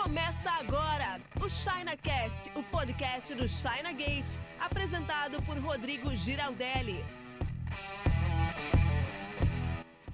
Começa agora o ChinaCast, o podcast do China Gate, apresentado por Rodrigo Giraldelli.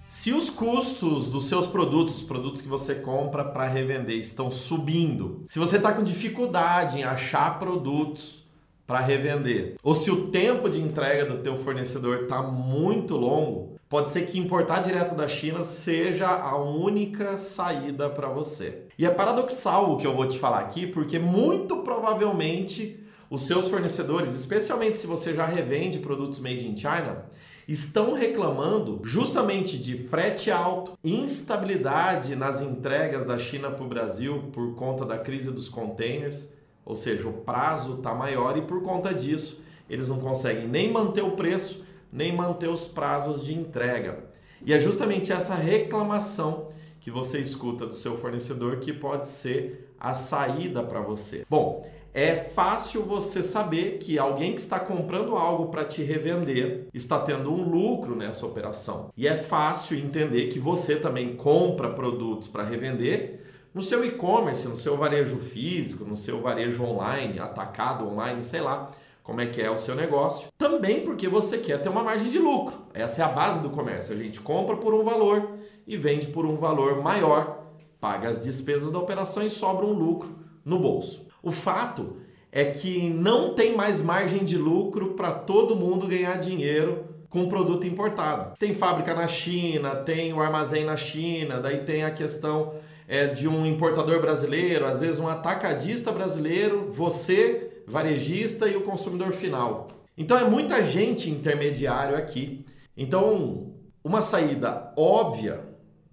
Se os custos dos seus produtos, os produtos que você compra para revender, estão subindo, se você está com dificuldade em achar produtos para revender, ou se o tempo de entrega do teu fornecedor está muito longo, pode ser que importar direto da China seja a única saída para você. E é paradoxal o que eu vou te falar aqui, porque muito provavelmente os seus fornecedores, especialmente se você já revende produtos made in China, estão reclamando justamente de frete alto, instabilidade nas entregas da China para o Brasil por conta da crise dos containers ou seja, o prazo está maior e por conta disso eles não conseguem nem manter o preço, nem manter os prazos de entrega. E é justamente essa reclamação que você escuta do seu fornecedor que pode ser a saída para você. Bom, é fácil você saber que alguém que está comprando algo para te revender está tendo um lucro nessa operação. E é fácil entender que você também compra produtos para revender no seu e-commerce, no seu varejo físico, no seu varejo online, atacado online, sei lá como é que é o seu negócio. Também porque você quer ter uma margem de lucro. Essa é a base do comércio. A gente compra por um valor e vende por um valor maior, paga as despesas da operação e sobra um lucro no bolso. O fato é que não tem mais margem de lucro para todo mundo ganhar dinheiro com produto importado. Tem fábrica na China, tem o armazém na China, daí tem a questão é, de um importador brasileiro, às vezes um atacadista brasileiro, você, varejista e o consumidor final. Então é muita gente intermediário aqui. Então, uma saída óbvia,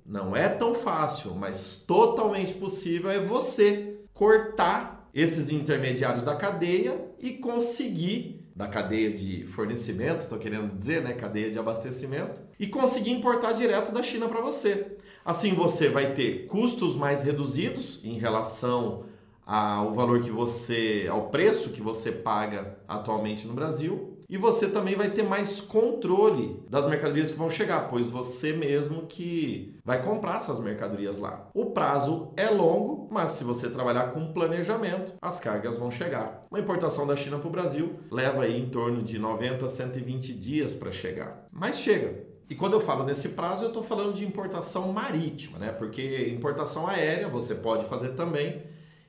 não é tão fácil, mas totalmente possível é você cortar esses intermediários da cadeia e conseguir da cadeia de fornecimento, estou querendo dizer, né, cadeia de abastecimento, e conseguir importar direto da China para você. Assim você vai ter custos mais reduzidos em relação ao valor que você, ao preço que você paga atualmente no Brasil, e você também vai ter mais controle das mercadorias que vão chegar, pois você mesmo que vai comprar essas mercadorias lá. O prazo é longo, mas se você trabalhar com planejamento, as cargas vão chegar. Uma importação da China para o Brasil leva aí em torno de 90 a 120 dias para chegar, mas chega. E quando eu falo nesse prazo, eu estou falando de importação marítima, né? Porque importação aérea você pode fazer também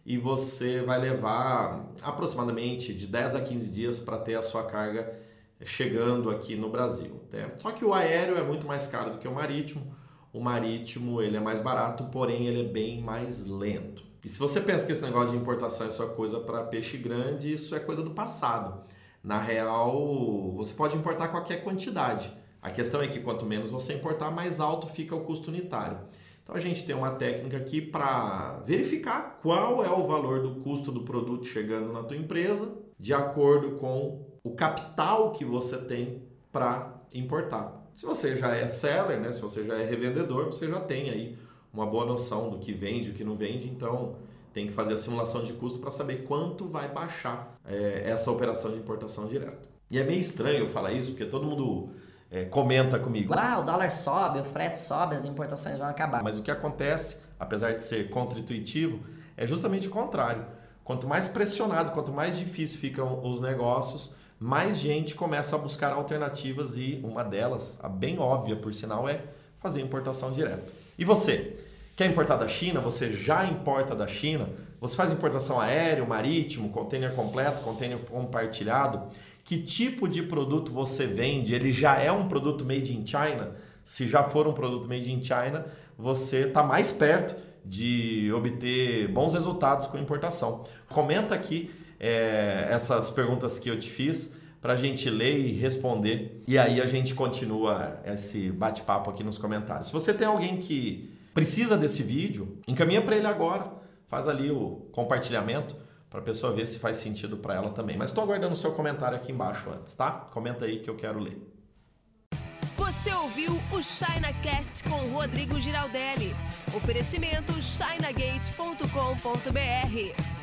e você vai levar aproximadamente de 10 a 15 dias para ter a sua carga chegando aqui no Brasil. Né? Só que o aéreo é muito mais caro do que o marítimo. O marítimo ele é mais barato, porém ele é bem mais lento. E se você pensa que esse negócio de importação é só coisa para peixe grande, isso é coisa do passado. Na real, você pode importar qualquer quantidade. A questão é que quanto menos você importar, mais alto fica o custo unitário. Então a gente tem uma técnica aqui para verificar qual é o valor do custo do produto chegando na tua empresa, de acordo com o capital que você tem para importar. Se você já é seller, né, se você já é revendedor, você já tem aí uma boa noção do que vende, o que não vende, então tem que fazer a simulação de custo para saber quanto vai baixar é, essa operação de importação direta. E é meio estranho eu falar isso, porque todo mundo é, comenta comigo. Ah, o dólar sobe, o frete sobe, as importações vão acabar. Mas o que acontece, apesar de ser contra-intuitivo, é justamente o contrário. Quanto mais pressionado, quanto mais difícil ficam os negócios, mais gente começa a buscar alternativas e uma delas, a bem óbvia por sinal, é fazer importação direta. E você? Quer importar da China? Você já importa da China? Você faz importação aéreo, marítimo, container completo, container compartilhado? Que tipo de produto você vende, ele já é um produto made in China? Se já for um produto made in China, você está mais perto de obter bons resultados com importação. Comenta aqui é, essas perguntas que eu te fiz para a gente ler e responder. E aí a gente continua esse bate-papo aqui nos comentários. Se você tem alguém que precisa desse vídeo, encaminha para ele agora. Faz ali o compartilhamento para a pessoa ver se faz sentido para ela também. Mas estou aguardando o seu comentário aqui embaixo antes, tá? Comenta aí que eu quero ler. Você ouviu o ChinaCast com Rodrigo Giraldelli. Oferecimento chinagate.com.br.